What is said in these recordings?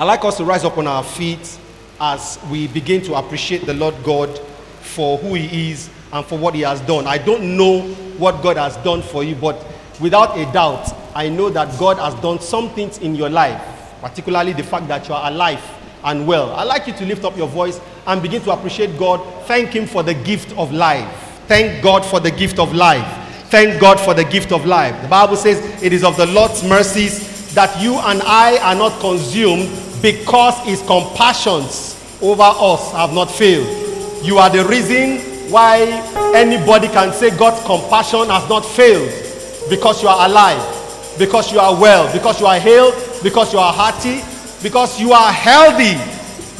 I'd like us to rise up on our feet as we begin to appreciate the Lord God for who He is and for what He has done. I don't know what God has done for you, but without a doubt, I know that God has done some things in your life, particularly the fact that you are alive and well. I'd like you to lift up your voice and begin to appreciate God. Thank Him for the gift of life. Thank God for the gift of life. Thank God for the gift of life. The Bible says it is of the Lord's mercies that you and I are not consumed because His compassions over us have not failed. You are the reason why anybody can say God's compassion has not failed because you are alive, because you are well, because you are healed, because you are hearty, because you are healthy.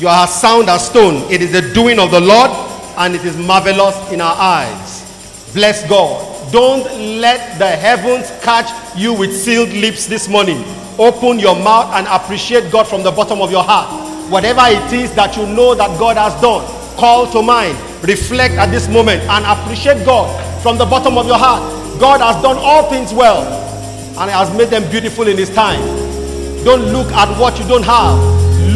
You are sound as stone. It is the doing of the Lord and it is marvelous in our eyes. Bless God. Don't let the heavens catch you with sealed lips this morning. Open your mouth and appreciate God from the bottom of your heart. Whatever it is that you know that God has done, call to mind, reflect at this moment, and appreciate God from the bottom of your heart. God has done all things well and has made them beautiful in His time. Don't look at what you don't have,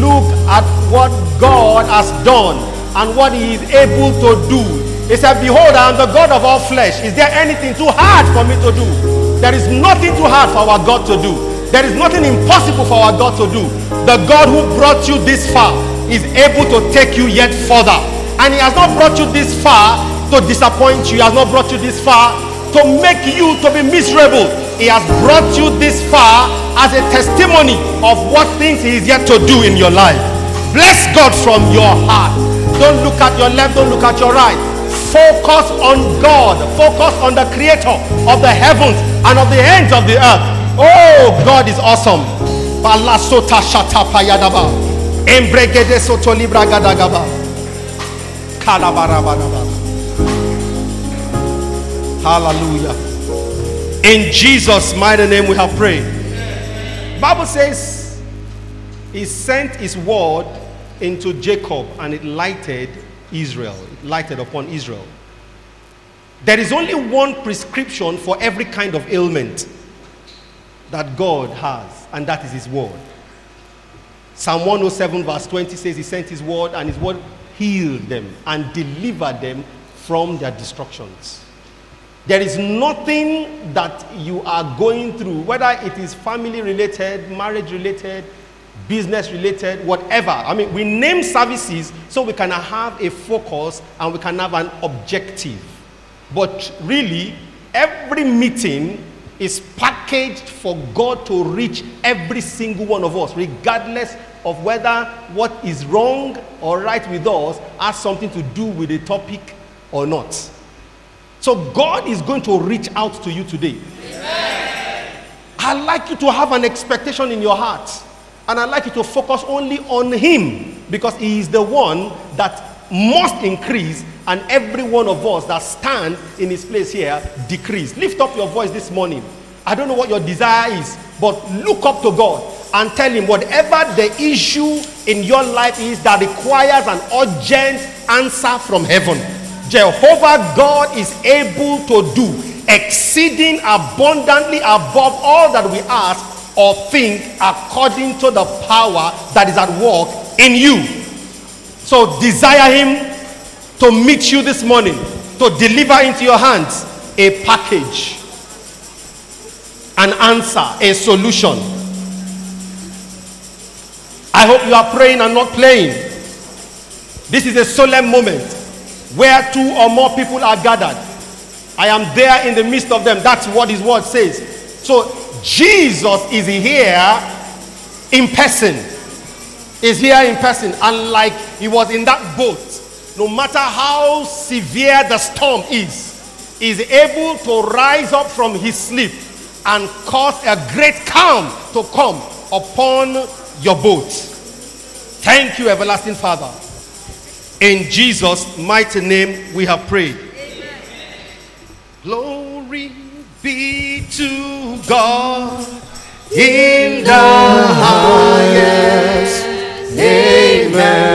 look at what God has done and what He is able to do. He said, Behold, I am the God of all flesh. Is there anything too hard for me to do? There is nothing too hard for our God to do. There is nothing impossible for our God to do. The God who brought you this far is able to take you yet further. And He has not brought you this far to disappoint you, He has not brought you this far to make you to be miserable. He has brought you this far as a testimony of what things He is yet to do in your life. Bless God from your heart. Don't look at your left, don't look at your right. Focus on God. Focus on the creator of the heavens and of the ends of the earth. Oh, God is awesome. Balasota shata payadaba. Embregede soto libra gadagaba. Kalabarabaraba. Hallelujah. In Jesus' mighty name we have prayed. Bible says he sent his word into Jacob and it lighted Israel. It lighted upon Israel. There is only one prescription for every kind of ailment that God has, and that is his word. Psalm 107, verse 20 says, He sent His word, and His word healed them and delivered them from their destructions. There is nothing that you are going through, whether it is family related, marriage related, business related, whatever. I mean, we name services so we can have a focus and we can have an objective. But really, every meeting is packaged for God to reach every single one of us, regardless of whether what is wrong or right with us has something to do with the topic or not. So God is going to reach out to you today. I'd like you to have an expectation in your heart. And I'd like you to focus only on Him because He is the one that must increase, and every one of us that stand in His place here decrease. Lift up your voice this morning. I don't know what your desire is, but look up to God and tell Him whatever the issue in your life is that requires an urgent answer from heaven. Jehovah God is able to do exceeding abundantly above all that we ask or think according to the power that is at work in you. So desire Him to meet you this morning, to deliver into your hands a package, an answer, a solution. I hope you are praying and not playing. This is a solemn moment where two or more people are gathered. I am there in the midst of them. That's what his word says. So Jesus is here in person. Is here in person. And like he was in that boat, no matter how severe the storm is, is able to rise up from his sleep and cause a great calm to come upon your boat. Thank you, everlasting Father. In Jesus' mighty name we have prayed. Glory be to God in the highest. Amen.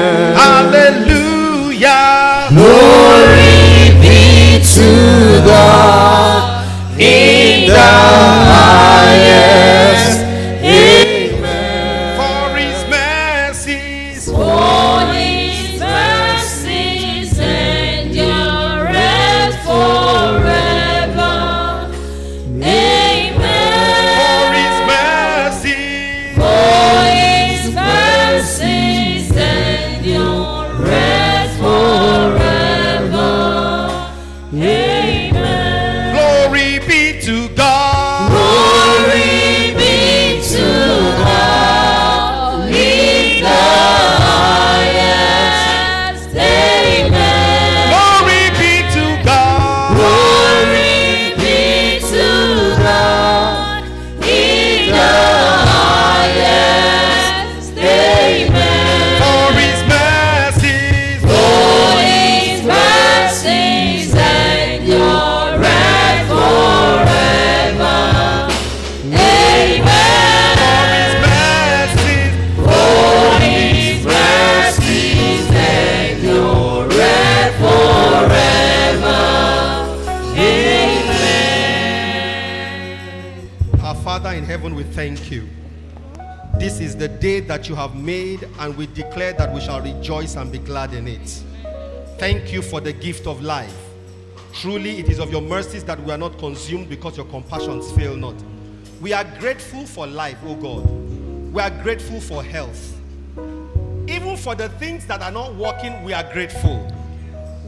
You. This is the day that you have made, and we declare that we shall rejoice and be glad in it. Thank you for the gift of life. Truly, it is of your mercies that we are not consumed because your compassions fail not. We are grateful for life, oh God. We are grateful for health. Even for the things that are not working, we are grateful.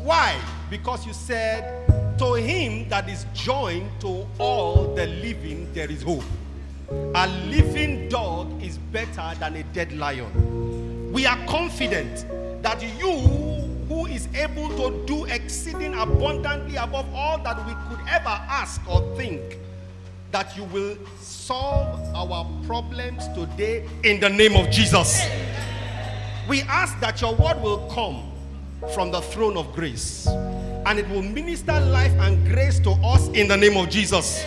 Why? Because you said, To him that is joined to all the living, there is hope. A living dog is better than a dead lion. We are confident that you, who is able to do exceeding abundantly above all that we could ever ask or think, that you will solve our problems today in the name of Jesus. We ask that your word will come from the throne of grace and it will minister life and grace to us in the name of Jesus.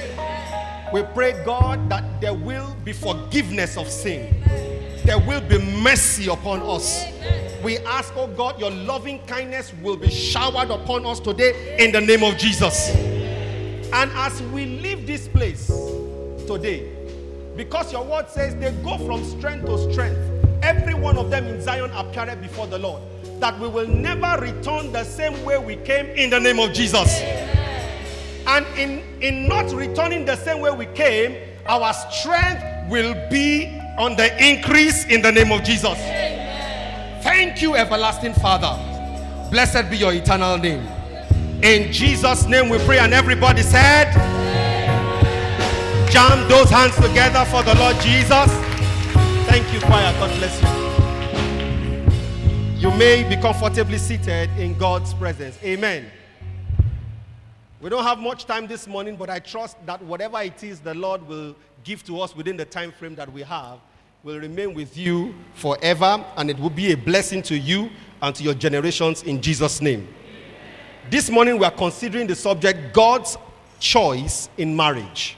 We pray, God, that there will be forgiveness of sin, there will be mercy upon us. We ask, oh God, your loving kindness will be showered upon us today in the name of Jesus. And as we leave this place today, because your word says they go from strength to strength, every one of them in Zion appeared before the Lord, that we will never return the same way we came in the name of Jesus. And in, in not returning the same way we came, our strength will be on the increase in the name of Jesus. Thank you, everlasting Father. Blessed be your eternal name. In Jesus' name we pray, and everybody said, Jam those hands together for the Lord Jesus. Thank you, choir. God bless you. You may be comfortably seated in God's presence. Amen. We don't have much time this morning, but I trust that whatever it is the Lord will give to us within the time frame that we have will remain with you forever, and it will be a blessing to you and to your generations in Jesus' name. This morning, we are considering the subject God's choice in marriage.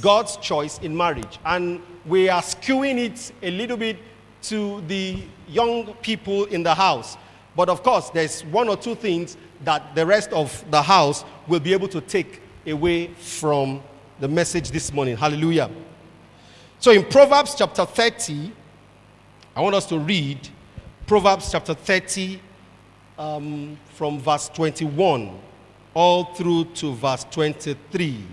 God's choice in marriage. And we are skewing it a little bit to the young people in the house. But of course, there's one or two things that the rest of the house will be able to take away from the message this morning. Hallelujah. So in Proverbs chapter 30, I want us to read Proverbs chapter 30 um, from verse 21 all through to verse 23.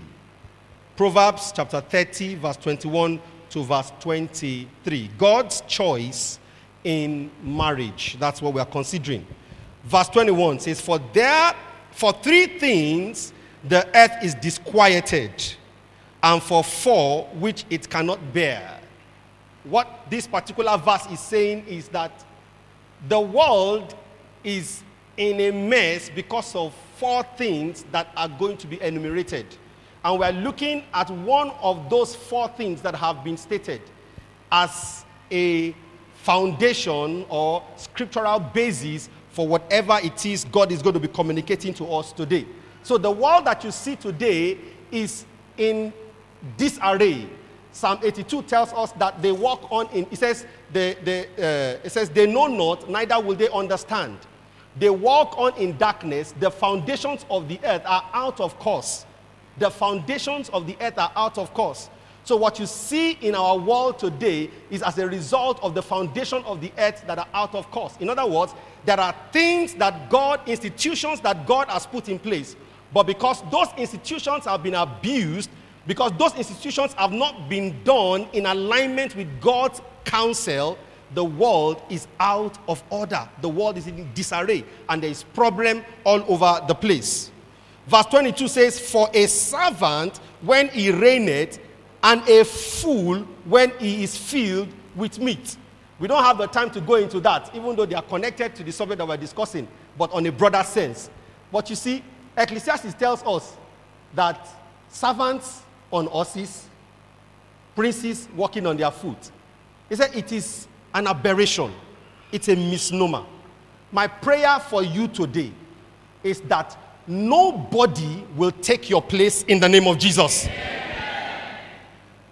Proverbs chapter 30, verse 21 to verse 23. God's choice in marriage. That's what we are considering. Verse 21 says, For there, for three things the earth is disquieted, and for four which it cannot bear. What this particular verse is saying is that the world is in a mess because of four things that are going to be enumerated. And we're looking at one of those four things that have been stated as a foundation or scriptural basis for whatever it is God is going to be communicating to us today. So the world that you see today is in disarray. Psalm 82 tells us that they walk on in, it says, they, they, uh, it says, they know not, neither will they understand. They walk on in darkness. The foundations of the earth are out of course. The foundations of the earth are out of course. So, what you see in our world today is as a result of the foundation of the earth that are out of course. In other words, there are things that God, institutions that God has put in place, but because those institutions have been abused, because those institutions have not been done in alignment with God's counsel, the world is out of order. The world is in disarray, and there is problem all over the place. Verse 22 says, For a servant when he reigneth, and a fool when he is filled with meat. We don't have the time to go into that, even though they are connected to the subject that we're discussing, but on a broader sense. But you see, Ecclesiastes tells us that servants on horses, princes walking on their foot. He said it is an aberration, it's a misnomer. My prayer for you today is that nobody will take your place in the name of Jesus.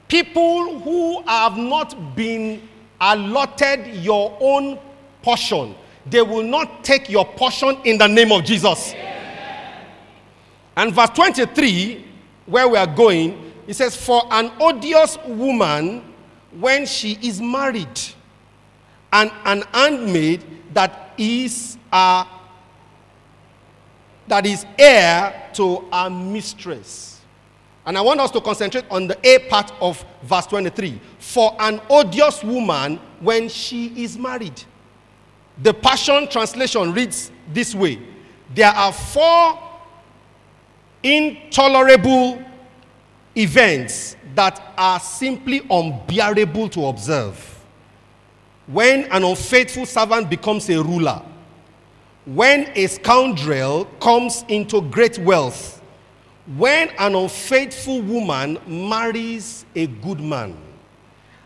People who have not been allotted your own portion, they will not take your portion in the name of Jesus. And verse 23, where we are going, It says, For an odious woman when she is married, and an handmaid that is a that is heir to a mistress. And I want us to concentrate on the A part of verse 23. For an odious woman when she is married. The Passion Translation reads this way There are four intolerable events that are simply unbearable to observe. When an unfaithful servant becomes a ruler, when a scoundrel comes into great wealth, when an unfaithful woman marries a good man,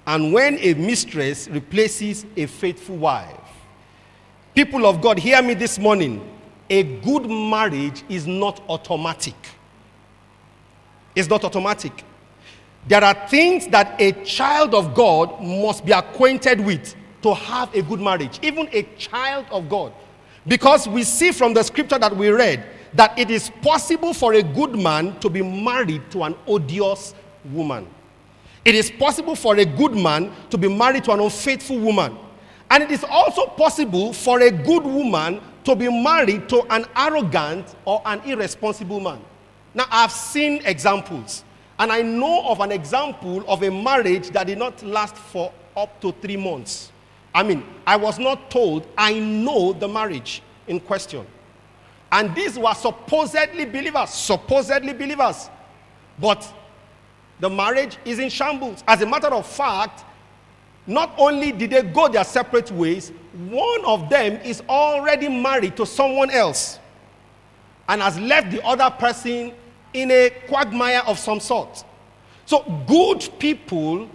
and when a mistress replaces a faithful wife. People of God, hear me this morning. A good marriage is not automatic. It's not automatic. There are things that a child of God must be acquainted with to have a good marriage, even a child of God. Because we see from the scripture that we read that it is possible for a good man to be married to an odious woman. It is possible for a good man to be married to an unfaithful woman. And it is also possible for a good woman to be married to an arrogant or an irresponsible man. Now, I've seen examples, and I know of an example of a marriage that did not last for up to three months. I mean, I was not told, I know the marriage in question. And these were supposedly believers, supposedly believers. But the marriage is in shambles. As a matter of fact, not only did they go their separate ways, one of them is already married to someone else and has left the other person in a quagmire of some sort. So, good people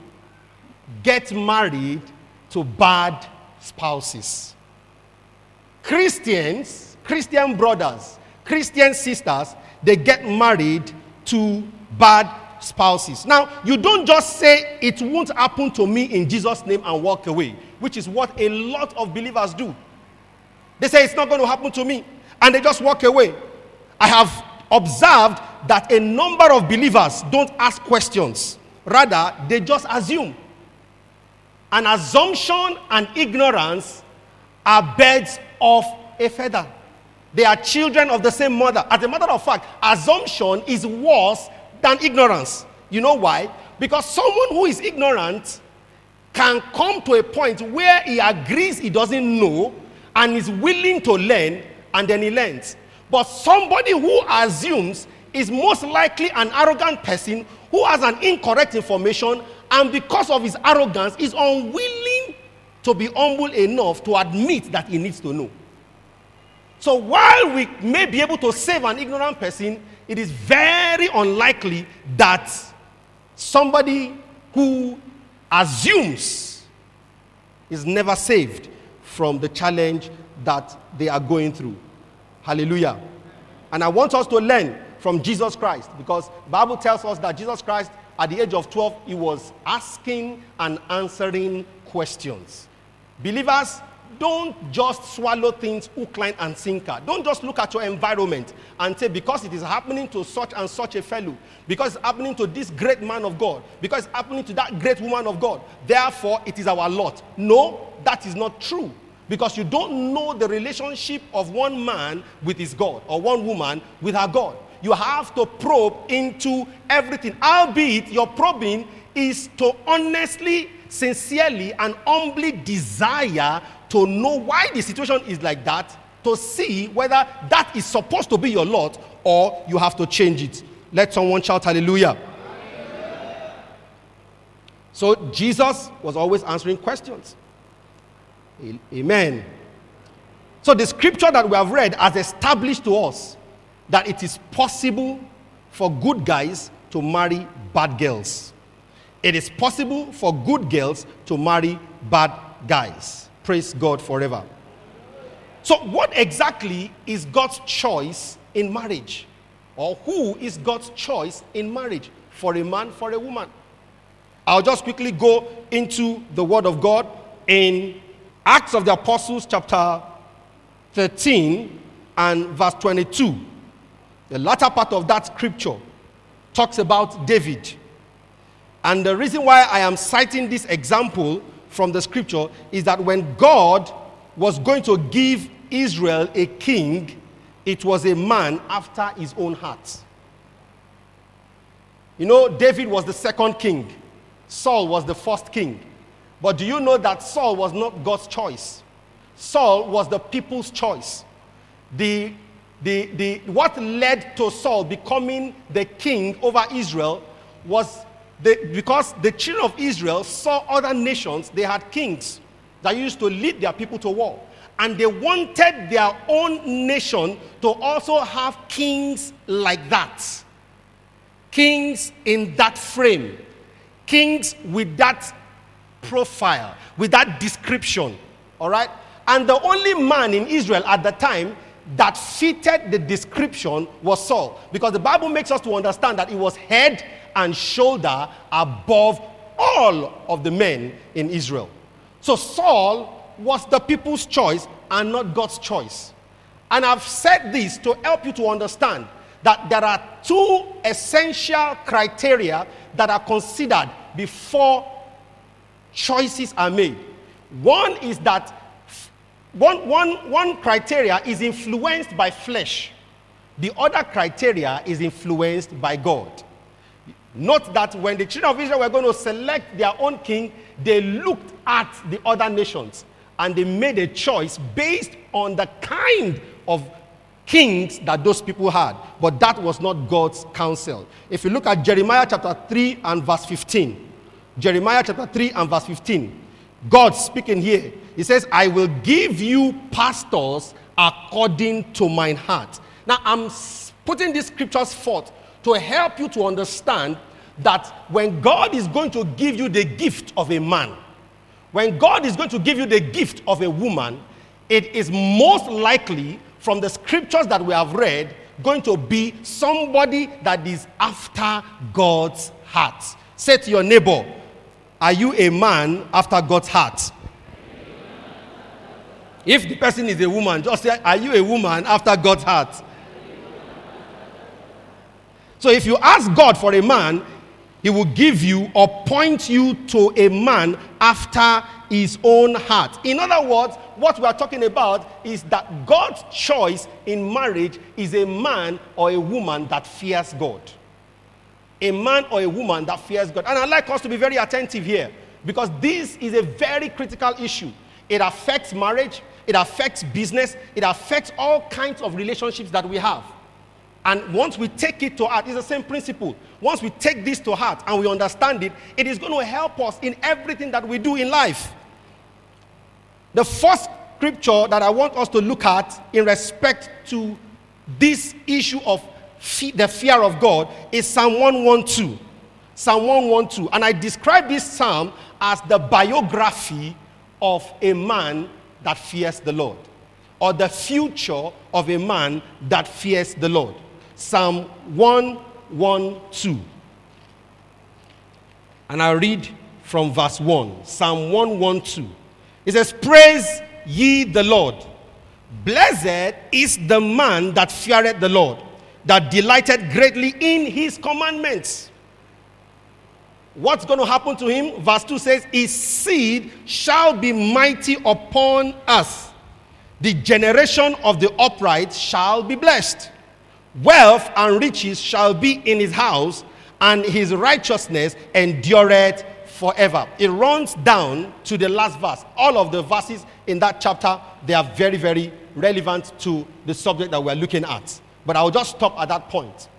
get married to bad spouses. Christians, Christian brothers, Christian sisters, they get married to bad spouses. Now, you don't just say it won't happen to me in Jesus' name and walk away, which is what a lot of believers do. They say it's not going to happen to me, and they just walk away. I have observed that a number of believers don't ask questions, rather, they just assume. An assumption and ignorance are birds of a feather. They are children of the same mother. As a matter of fact, assumption is worse than ignorance. You know why? Because someone who is ignorant can come to a point where he agrees he doesn't know and is willing to learn, and then he learns. But somebody who assumes is most likely an arrogant person who has an incorrect information and because of his arrogance is unwilling to be humble enough to admit that he needs to know. So while we may be able to save an ignorant person, it is very unlikely that somebody who assumes is never saved from the challenge that they are going through. Hallelujah. And I want us to learn from Jesus Christ because Bible tells us that Jesus Christ at the age of 12 he was asking and answering questions. Believers, don't just swallow things hook, line, and sinker. Don't just look at your environment and say, because it is happening to such and such a fellow, because it's happening to this great man of God, because it's happening to that great woman of God, therefore it is our lot. No, that is not true. Because you don't know the relationship of one man with his God or one woman with her God. You have to probe into everything, albeit your probing is to honestly, sincerely, and humbly desire to know why the situation is like that, to see whether that is supposed to be your lot or you have to change it. Let someone shout hallelujah. So Jesus was always answering questions. Amen. So the scripture that we have read has established to us that it is possible for good guys to marry bad girls. It is possible for good girls to marry bad guys. Praise God forever. So, what exactly is God's choice in marriage? Or who is God's choice in marriage? For a man, for a woman? I'll just quickly go into the Word of God in Acts of the Apostles, chapter 13 and verse 22. The latter part of that scripture talks about David. And the reason why I am citing this example from the scripture is that when God was going to give Israel a king, it was a man after his own heart. You know, David was the second king, Saul was the first king. But do you know that Saul was not God's choice? Saul was the people's choice. The, the, the, what led to Saul becoming the king over Israel was the, because the children of Israel saw other nations, they had kings that used to lead their people to war. And they wanted their own nation to also have kings like that. Kings in that frame. Kings with that profile, with that description. All right? And the only man in Israel at the time that fitted the description was Saul. Because the Bible makes us to understand that he was head and shoulder above all of the men in Israel. So Saul was the people's choice and not God's choice. And I've said this to help you to understand that there are two essential criteria that are considered before choices are made. One is that one, one, one criteria is influenced by flesh, the other criteria is influenced by God. Note that when the children of Israel were going to select their own king, they looked at the other nations and they made a choice based on the kind of kings that those people had. But that was not God's counsel. If you look at Jeremiah chapter 3 and verse 15, Jeremiah chapter 3 and verse 15, God speaking here, He says, I will give you pastors according to mine heart. Now, I'm putting these scriptures forth to help you to understand that when God is going to give you the gift of a man, when God is going to give you the gift of a woman, it is most likely from the scriptures that we have read going to be somebody that is after God's heart. Say to your neighbor, Are you a man after God's heart? If the person is a woman, just say, Are you a woman after God's heart? So if you ask God for a man, he will give you or point you to a man after his own heart. In other words, what we are talking about is that God's choice in marriage is a man or a woman that fears God. A man or a woman that fears God. And I'd like us to be very attentive here because this is a very critical issue. It affects marriage, it affects business, it affects all kinds of relationships that we have. And once we take it to heart, it's the same principle. Once we take this to heart and we understand it, it is going to help us in everything that we do in life. The first scripture that I want us to look at in respect to this issue of the fear of God is Psalm 112. Psalm 112. And I describe this psalm as the biography of a man that fears the Lord, or the future of a man that fears the Lord. Psalm 112. And I read from verse 1. Psalm 112. It says, Praise ye the Lord. Blessed is the man that feareth the Lord, that delighted greatly in his commandments. What's going to happen to him? Verse 2 says, His seed shall be mighty upon us. The generation of the upright shall be blessed. Wealth and riches shall be in his house, and his righteousness endureth forever. It runs down to the last verse. All of the verses in that chapter, they are very, very relevant to the subject that we're looking at. But I'll just stop at that point.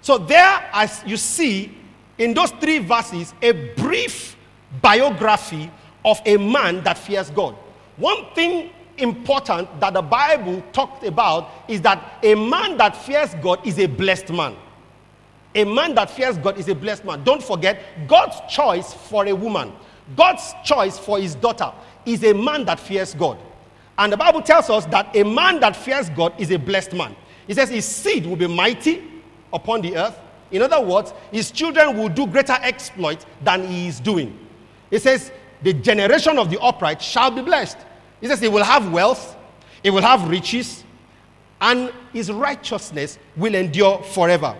So, there, as you see, in those three verses, a brief biography of a man that fears God. One thing important that the Bible talked about is that a man that fears God is a blessed man. A man that fears God is a blessed man. Don't forget, God's choice for a woman, God's choice for his daughter is a man that fears God. And the Bible tells us that a man that fears God is a blessed man. He says his seed will be mighty upon the earth. In other words, his children will do greater exploits than he is doing. He says, the generation of the upright shall be blessed. He says he will have wealth, he will have riches, and his righteousness will endure forever.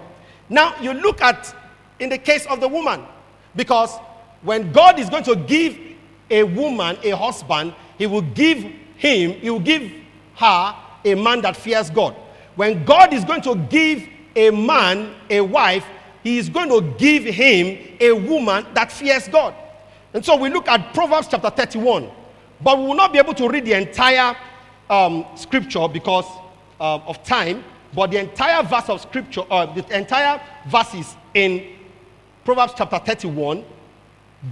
Now, you look at in the case of the woman, Because when God is going to give a woman a husband, he will give him, he will give her a man that fears God. When God is going to give a man a wife, he is going to give him a woman that fears God. And so we look at Proverbs chapter 31, but we will not be able to read the entire um, scripture because uh, of time, but the entire verse of scripture, uh, the entire verses in Proverbs chapter 31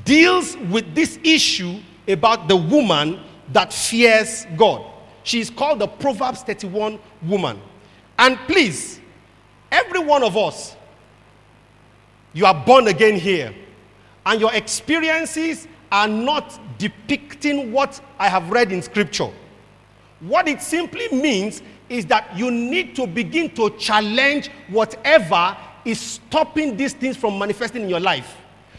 deals with this issue about the woman that fears God. She is called the Proverbs 31 woman. And please, every one of us, you are born again here, and your experiences are not depicting what I have read in scripture. What it simply means is that you need to begin to challenge whatever is stopping these things from manifesting in your life.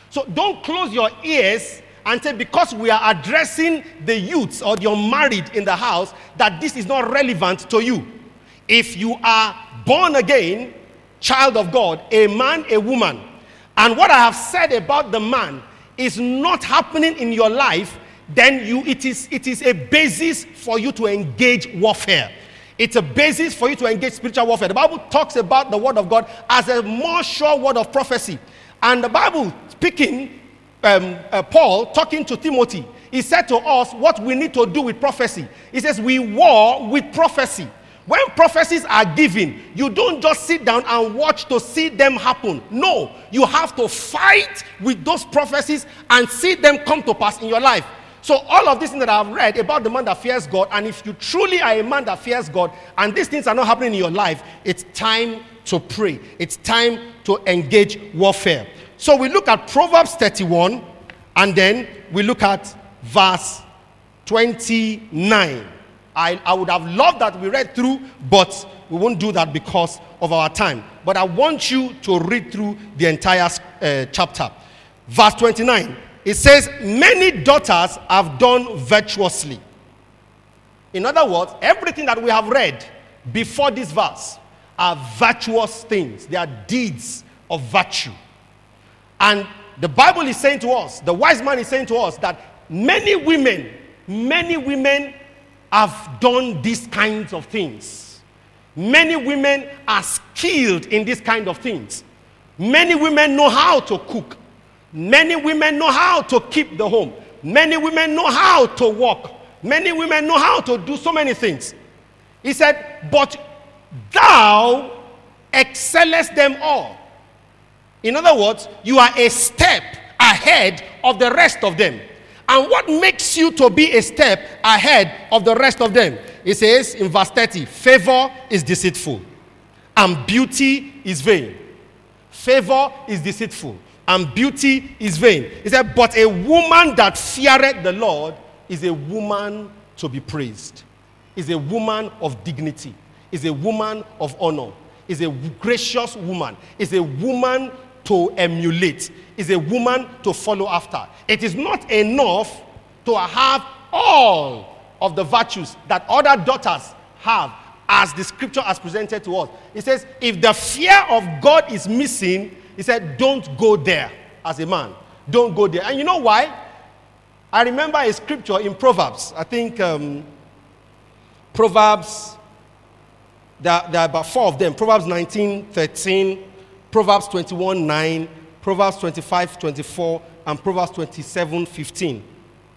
So don't close your ears and say, because we are addressing the youths or the unmarried in the house, that this is not relevant to you. If you are born again, child of God, a man, a woman, and what I have said about the man is not happening in your life, then you, it, is, it is a basis for you to engage warfare. It's a basis for you to engage spiritual warfare. The Bible talks about the word of God as a more sure word of prophecy. And the Bible speaking, um, uh, Paul talking to Timothy, he said to us what we need to do with prophecy. He says, We war with prophecy. When prophecies are given, you don't just sit down and watch to see them happen. No, you have to fight with those prophecies and see them come to pass in your life. So, all of these things that I've read about the man that fears God, and if you truly are a man that fears God, and these things are not happening in your life, it's time to pray. It's time to engage warfare. So, we look at Proverbs 31, and then we look at verse 29. I, I would have loved that we read through, but we won't do that because of our time. But I want you to read through the entire uh, chapter. Verse 29, it says, Many daughters have done virtuously. In other words, everything that we have read before this verse are virtuous things, they are deeds of virtue. And the Bible is saying to us, the wise man is saying to us, that many women, many women have done these kinds of things. Many women are skilled in these kind of things. Many women know how to cook. Many women know how to keep the home. Many women know how to walk. Many women know how to do so many things. He said, But thou excellest them all. In other words, you are a step ahead of the rest of them. And what makes you to be a step ahead of the rest of them? It says in verse 30 favor is deceitful, and beauty is vain. Favor is deceitful, and beauty is vain. He said, But a woman that feareth the Lord is a woman to be praised, is a woman of dignity, is a woman of honor, is a gracious woman, is a woman to emulate, is a woman to follow after. It is not enough to have all of the virtues that other daughters have as the scripture has presented to us. It says, if the fear of God is missing, he said, don't go there as a man. Don't go there. And you know why? I remember a scripture in Proverbs. I think um, Proverbs, there, there are about four of them. Proverbs 19, 13, Proverbs 21 9, Proverbs 25 24, and Proverbs 27 15.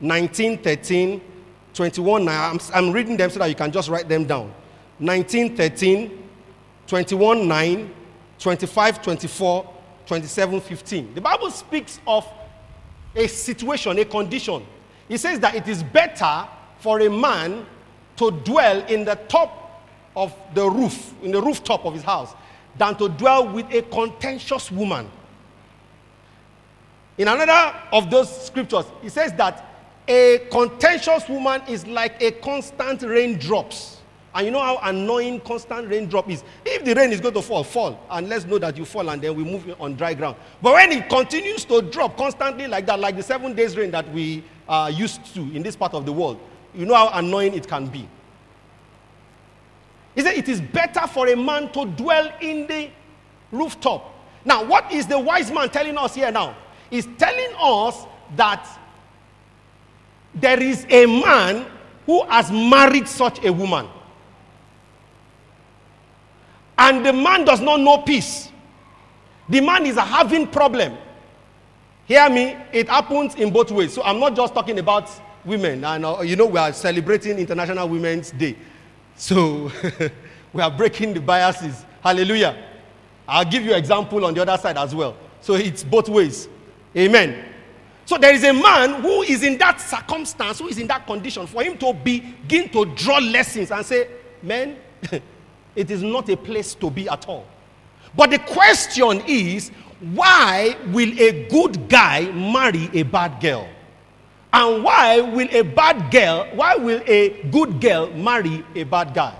19 13, 21 9. I'm, I'm reading them so that you can just write them down. 19 13, 21 9, 25 24, 27 15. The Bible speaks of a situation, a condition. It says that it is better for a man to dwell in the top of the roof, in the rooftop of his house, than to dwell with a contentious woman. In another of those scriptures, it says that a contentious woman is like a constant raindrops. And you know how annoying constant raindrop is. If the rain is going to fall, fall. And let's know that you fall and then we move on dry ground. But when it continues to drop constantly like that, like the seven days rain that we are used to in this part of the world, you know how annoying it can be. He said, It is better for a man to dwell in the rooftop. Now, what is the wise man telling us here now? He's telling us that there is a man who has married such a woman. And the man does not know peace. The man is having problem. Hear me, it happens in both ways. So I'm not just talking about women. And uh, you know, we are celebrating International Women's Day. So we are breaking the biases. Hallelujah. I'll give you an example on the other side as well. So it's both ways. Amen. So there is a man who is in that circumstance, who is in that condition, for him to begin to draw lessons and say, Man, it is not a place to be at all. But the question is, why will a good guy marry a bad girl? And why will a bad girl, why will a good girl marry a bad guy?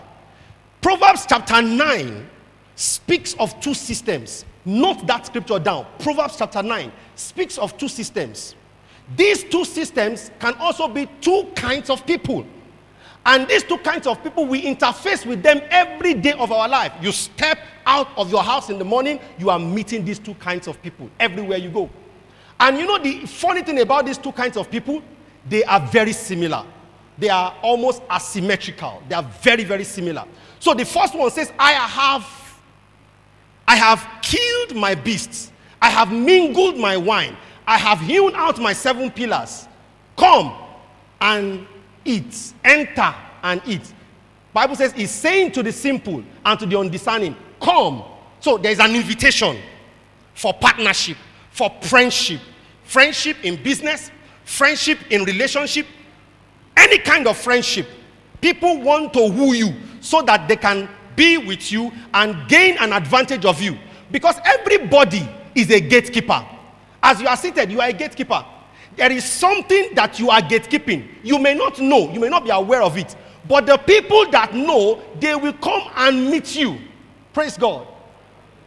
Proverbs chapter 9 speaks of two systems. Note that scripture down. Proverbs chapter 9 speaks of two systems. These two systems can also be two kinds of people. And these two kinds of people, we interface with them every day of our life. You step out of your house in the morning, you are meeting these two kinds of people everywhere you go. And you know the funny thing about these two kinds of people? They are very similar. They are almost asymmetrical. They are very, very similar. So the first one says, I have I have killed my beasts. I have mingled my wine. I have hewn out my seven pillars. Come and eat. Enter and eat. Bible says he's saying to the simple and to the undiscerning, come. So there's an invitation for partnership, for friendship. Friendship in business, friendship in relationship, any kind of friendship. People want to woo you so that they can be with you and gain an advantage of you. Because everybody is a gatekeeper. As you are seated, you are a gatekeeper. There is something that you are gatekeeping. You may not know, you may not be aware of it. But the people that know, they will come and meet you. Praise God.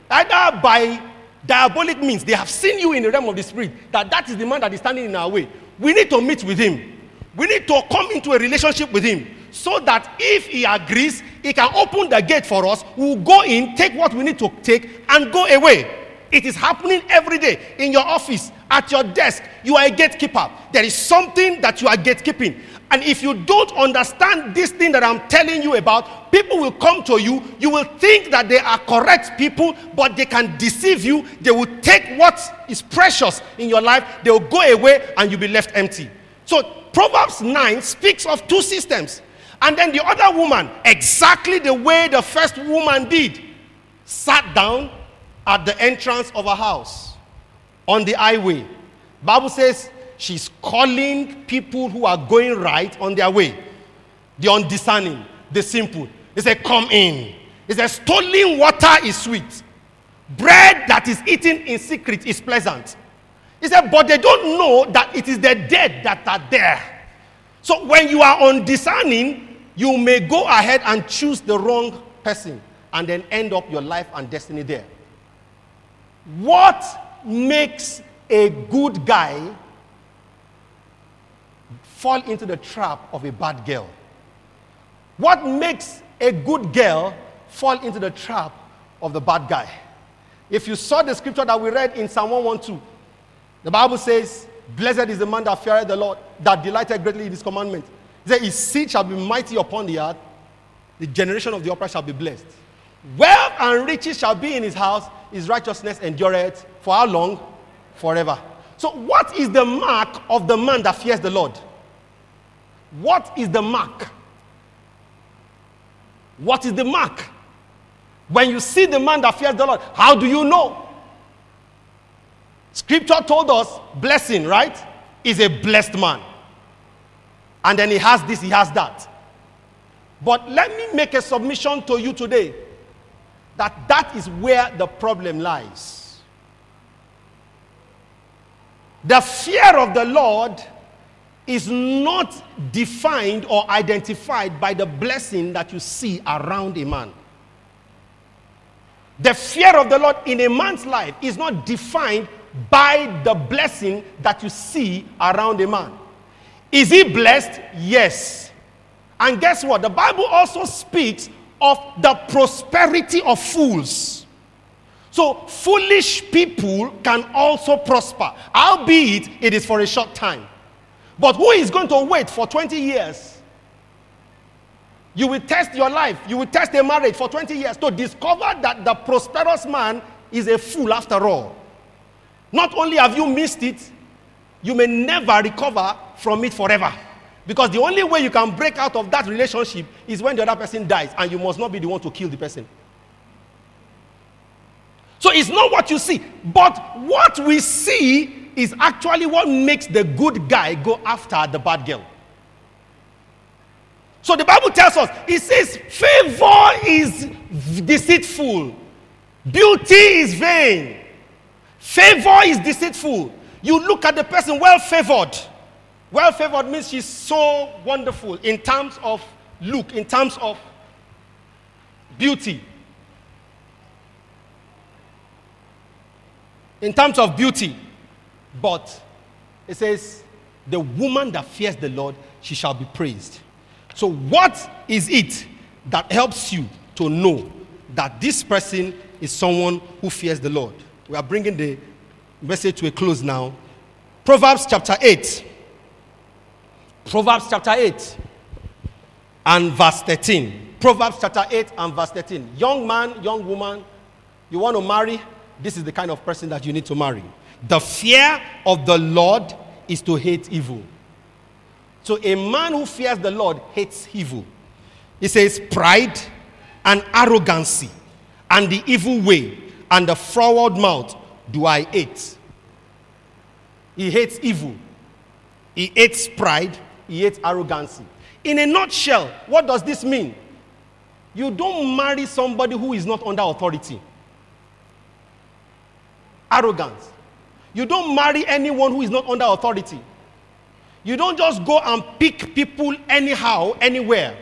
Either by diabolic means, they have seen you in the realm of the spirit, that that is the man that is standing in our way. We need to meet with him. We need to come into a relationship with him so that if he agrees, he can open the gate for us. We'll go in, take what we need to take, and go away. It is happening every day in your office, at your desk. You are a gatekeeper. There is something that you are gatekeeping. And if you don't understand this thing that I'm telling you about, people will come to you. You will think that they are correct people, but they can deceive you. They will take what is precious in your life, they will go away, and you'll be left empty. So, Proverbs 9 speaks of two systems. And then the other woman, exactly the way the first woman did, sat down at the entrance of a house on the highway. Bible says she's calling people who are going right on their way. The undiscerning, the simple. They say, Come in. He says, Stolen water is sweet. Bread that is eaten in secret is pleasant. He said, But they don't know that it is the dead that are there. So when you are undiscerning, you may go ahead and choose the wrong person and then end up your life and destiny there. What makes a good guy fall into the trap of a bad girl? What makes a good girl fall into the trap of the bad guy? If you saw the scripture that we read in Psalm 112, the Bible says, Blessed is the man that feareth the Lord, that delighted greatly in his commandment. He said, His seed shall be mighty upon the earth, the generation of the upright shall be blessed. Wealth and riches shall be in his house, his righteousness endureth for how long? Forever. So, what is the mark of the man that fears the Lord? What is the mark? What is the mark? When you see the man that fears the Lord, how do you know? Scripture told us blessing, right? Is a blessed man. And then he has this, he has that. But let me make a submission to you today that that is where the problem lies. The fear of the Lord is not defined or identified by the blessing that you see around a man. The fear of the Lord in a man's life is not defined by the blessing that you see around a man. Is he blessed? Yes. And guess what? The Bible also speaks of the prosperity of fools. So, foolish people can also prosper, albeit it is for a short time. But who is going to wait for 20 years? You will test your life, you will test a marriage for 20 years to discover that the prosperous man is a fool after all. Not only have you missed it, you may never recover from it forever. Because the only way you can break out of that relationship is when the other person dies, and you must not be the one to kill the person. So it's not what you see, but what we see is actually what makes the good guy go after the bad girl. So the Bible tells us, it says, favor is deceitful, beauty is vain, favor is deceitful. You look at the person well favored. Well favored means she's so wonderful in terms of look, in terms of beauty. in terms of beauty. But it says, the woman that fears the Lord, she shall be praised. So, what is it that helps you to know that this person is someone who fears the Lord? We are bringing the message to a close now. Proverbs chapter 8. Proverbs chapter 8 and verse 13. Proverbs chapter 8 and verse 13. Young man, young woman, you want to marry? this is the kind of person that you need to marry. The fear of the Lord is to hate evil. So a man who fears the Lord hates evil. He says, pride and arrogancy and the evil way and the forward mouth do I hate. He hates evil. He hates pride. He hates arrogancy. In a nutshell, what does this mean? You don't marry somebody who is not under authority arrogance. You don't marry anyone who is not under authority. You don't just go and pick people anyhow, anywhere.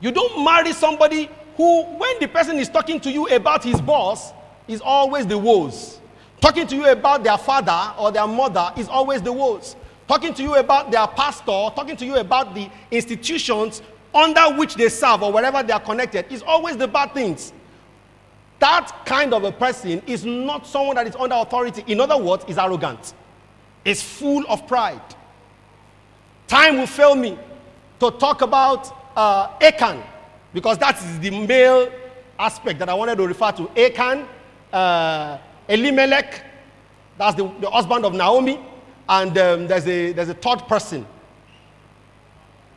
You don't marry somebody who, when the person is talking to you about his boss, is always the woes. Talking to you about their father or their mother is always the woes. Talking to you about their pastor, talking to you about the institutions under which they serve or wherever they are connected is always the bad things. That kind of a person is not someone that is under authority. In other words, is arrogant, is full of pride. Time will fail me to talk about uh, Achan because that is the male aspect that I wanted to refer to. Achan, uh, Elimelech, that's the, the husband of Naomi, and um, there's, a, there's a third person.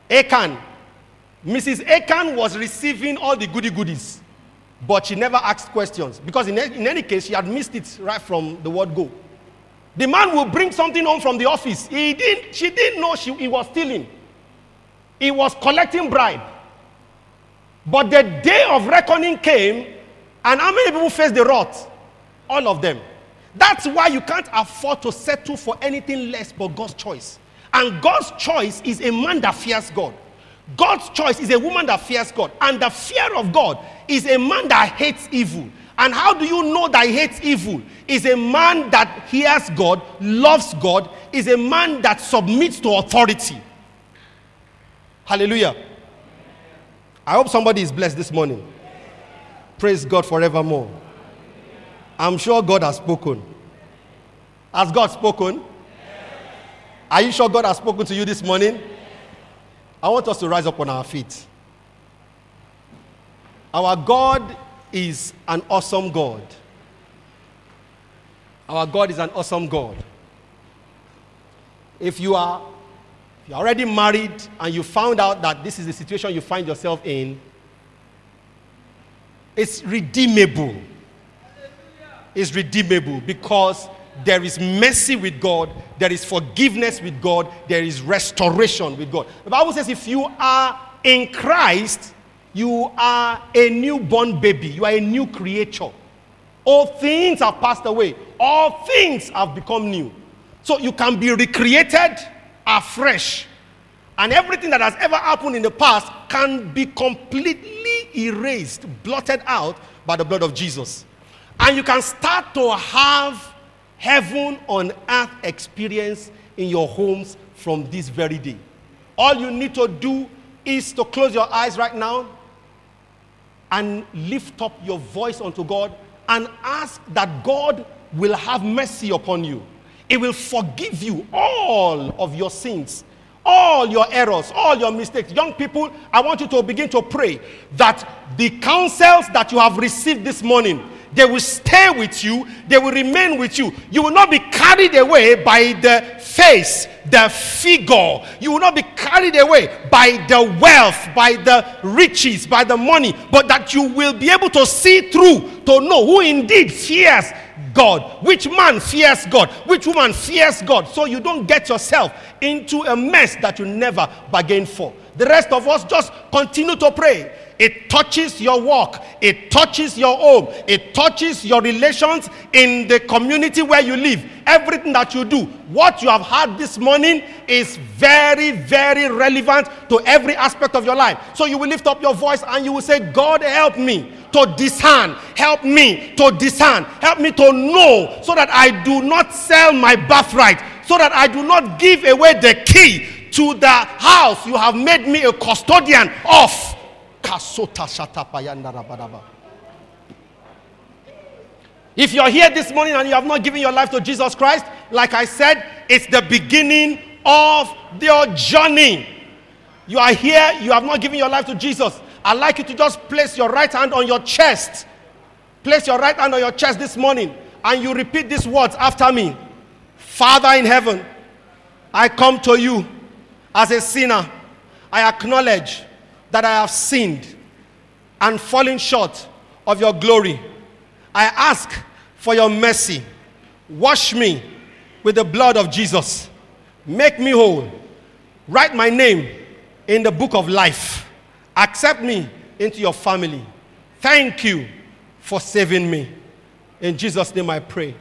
Achan. Mrs. Achan was receiving all the goody goodies. But she never asked questions because, in, in any case, she had missed it right from the word go. The man will bring something home from the office. He didn't, she didn't know she, he was stealing, he was collecting bribe. But the day of reckoning came, and how many people faced the wrath? All of them. That's why you can't afford to settle for anything less but God's choice. And God's choice is a man that fears God. God's choice is a woman that fears God. And the fear of God is a man that hates evil. And how do you know that he hates evil? Is a man that hears God, loves God, is a man that submits to authority. Hallelujah. I hope somebody is blessed this morning. Praise God forevermore. I'm sure God has spoken. Has God spoken? Are you sure God has spoken to you this morning? I want us to rise up on our feet. Our God is an awesome God. Our God is an awesome God. If you are you're already married and you found out that this is the situation you find yourself in, it's redeemable. It's redeemable because there is mercy with God, there is forgiveness with God, there is restoration with God. The Bible says if you are in Christ, you are a newborn baby, you are a new creature. All things have passed away, all things have become new. So you can be recreated afresh. And everything that has ever happened in the past can be completely erased, blotted out by the blood of Jesus. And you can start to have heaven on earth experience in your homes from this very day. All you need to do is to close your eyes right now and lift up your voice unto God and ask that God will have mercy upon you. It will forgive you all of your sins, all your errors, all your mistakes. Young people, I want you to begin to pray that the counsels that you have received this morning, they will stay with you, they will remain with you. You will not be carried away by the face, the figure. You will not be carried away by the wealth, by the riches, by the money, but that you will be able to see through to know who indeed fears God, which man fears God, which woman fears God, so you don't get yourself into a mess that you never bargained for. The rest of us just continue to pray. It touches your work, it touches your home, it touches your relations in the community where you live. Everything that you do, what you have had this morning is very, very relevant to every aspect of your life. So you will lift up your voice and you will say, God, help me to discern. Help me to discern. Help me to know so that I do not sell my birthright, so that I do not give away the key to the house you have made me a custodian of. If you're here this morning and you have not given your life to Jesus Christ, like I said, it's the beginning of your journey. You are here, you have not given your life to Jesus. I'd like you to just place your right hand on your chest. Place your right hand on your chest this morning and you repeat these words after me Father in heaven, I come to you as a sinner. I acknowledge that I have sinned and fallen short of your glory. I ask for your mercy. Wash me with the blood of Jesus. Make me whole. Write my name in the book of life. Accept me into your family. Thank you for saving me. In Jesus' name I pray.